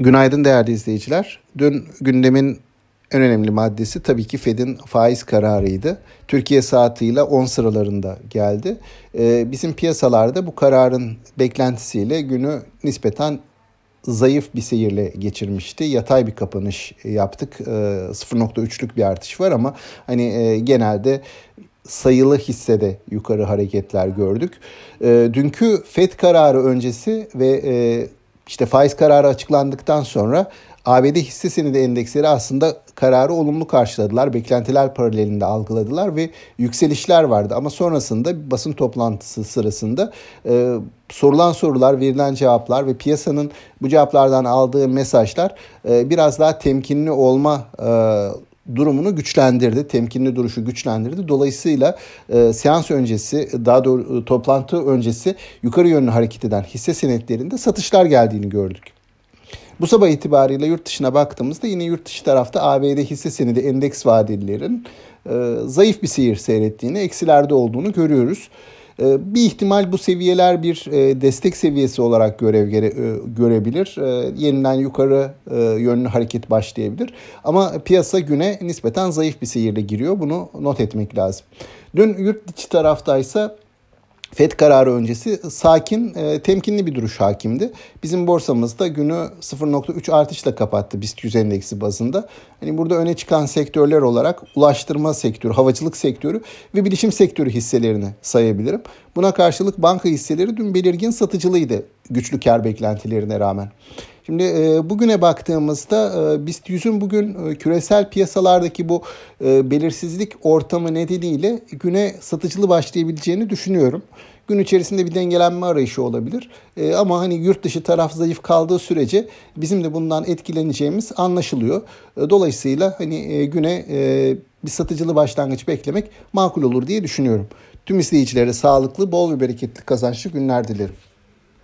Günaydın değerli izleyiciler. Dün gündemin en önemli maddesi tabii ki Fed'in faiz kararıydı. Türkiye saatiyle 10 sıralarında geldi. Ee, bizim piyasalarda bu kararın beklentisiyle günü nispeten zayıf bir seyirle geçirmişti. Yatay bir kapanış yaptık. Ee, 0.3'lük bir artış var ama hani e, genelde sayılı hissede yukarı hareketler gördük. E, dünkü FED kararı öncesi ve e, işte faiz kararı açıklandıktan sonra ABD hisse senedi endeksleri aslında kararı olumlu karşıladılar. Beklentiler paralelinde algıladılar ve yükselişler vardı. Ama sonrasında basın toplantısı sırasında e, sorulan sorular, verilen cevaplar ve piyasanın bu cevaplardan aldığı mesajlar e, biraz daha temkinli olma e, durumunu güçlendirdi. Temkinli duruşu güçlendirdi. Dolayısıyla e, seans öncesi daha doğru toplantı öncesi yukarı yönlü hareket eden hisse senetlerinde satışlar geldiğini gördük. Bu sabah itibariyle yurt dışına baktığımızda yine yurt dışı tarafta ABD hisse senedi endeks vadelilerin e, zayıf bir seyir seyrettiğini, eksilerde olduğunu görüyoruz. E, bir ihtimal bu seviyeler bir e, destek seviyesi olarak görev e, görebilir. Yeniden yukarı yönlü hareket başlayabilir. Ama piyasa güne nispeten zayıf bir seyirle giriyor. Bunu not etmek lazım. Dün yurt dışı taraftaysa FED kararı öncesi sakin, e, temkinli bir duruş hakimdi. Bizim borsamızda günü 0.3 artışla kapattı BIST 100 endeksi bazında. Hani burada öne çıkan sektörler olarak ulaştırma sektörü, havacılık sektörü ve bilişim sektörü hisselerini sayabilirim. Buna karşılık banka hisseleri dün belirgin satıcılıydı güçlü kar beklentilerine rağmen. Şimdi e, bugüne baktığımızda e, BIST 100'ün bugün e, küresel piyasalardaki bu e, belirsizlik ortamı nedeniyle güne satıcılı başlayabileceğini düşünüyorum. Gün içerisinde bir dengelenme arayışı olabilir. E, ama hani yurt dışı taraf zayıf kaldığı sürece bizim de bundan etkileneceğimiz anlaşılıyor. E, dolayısıyla hani e, güne e, bir satıcılı başlangıç beklemek makul olur diye düşünüyorum. Tüm izleyicilere sağlıklı, bol ve bereketli kazançlı günler dilerim.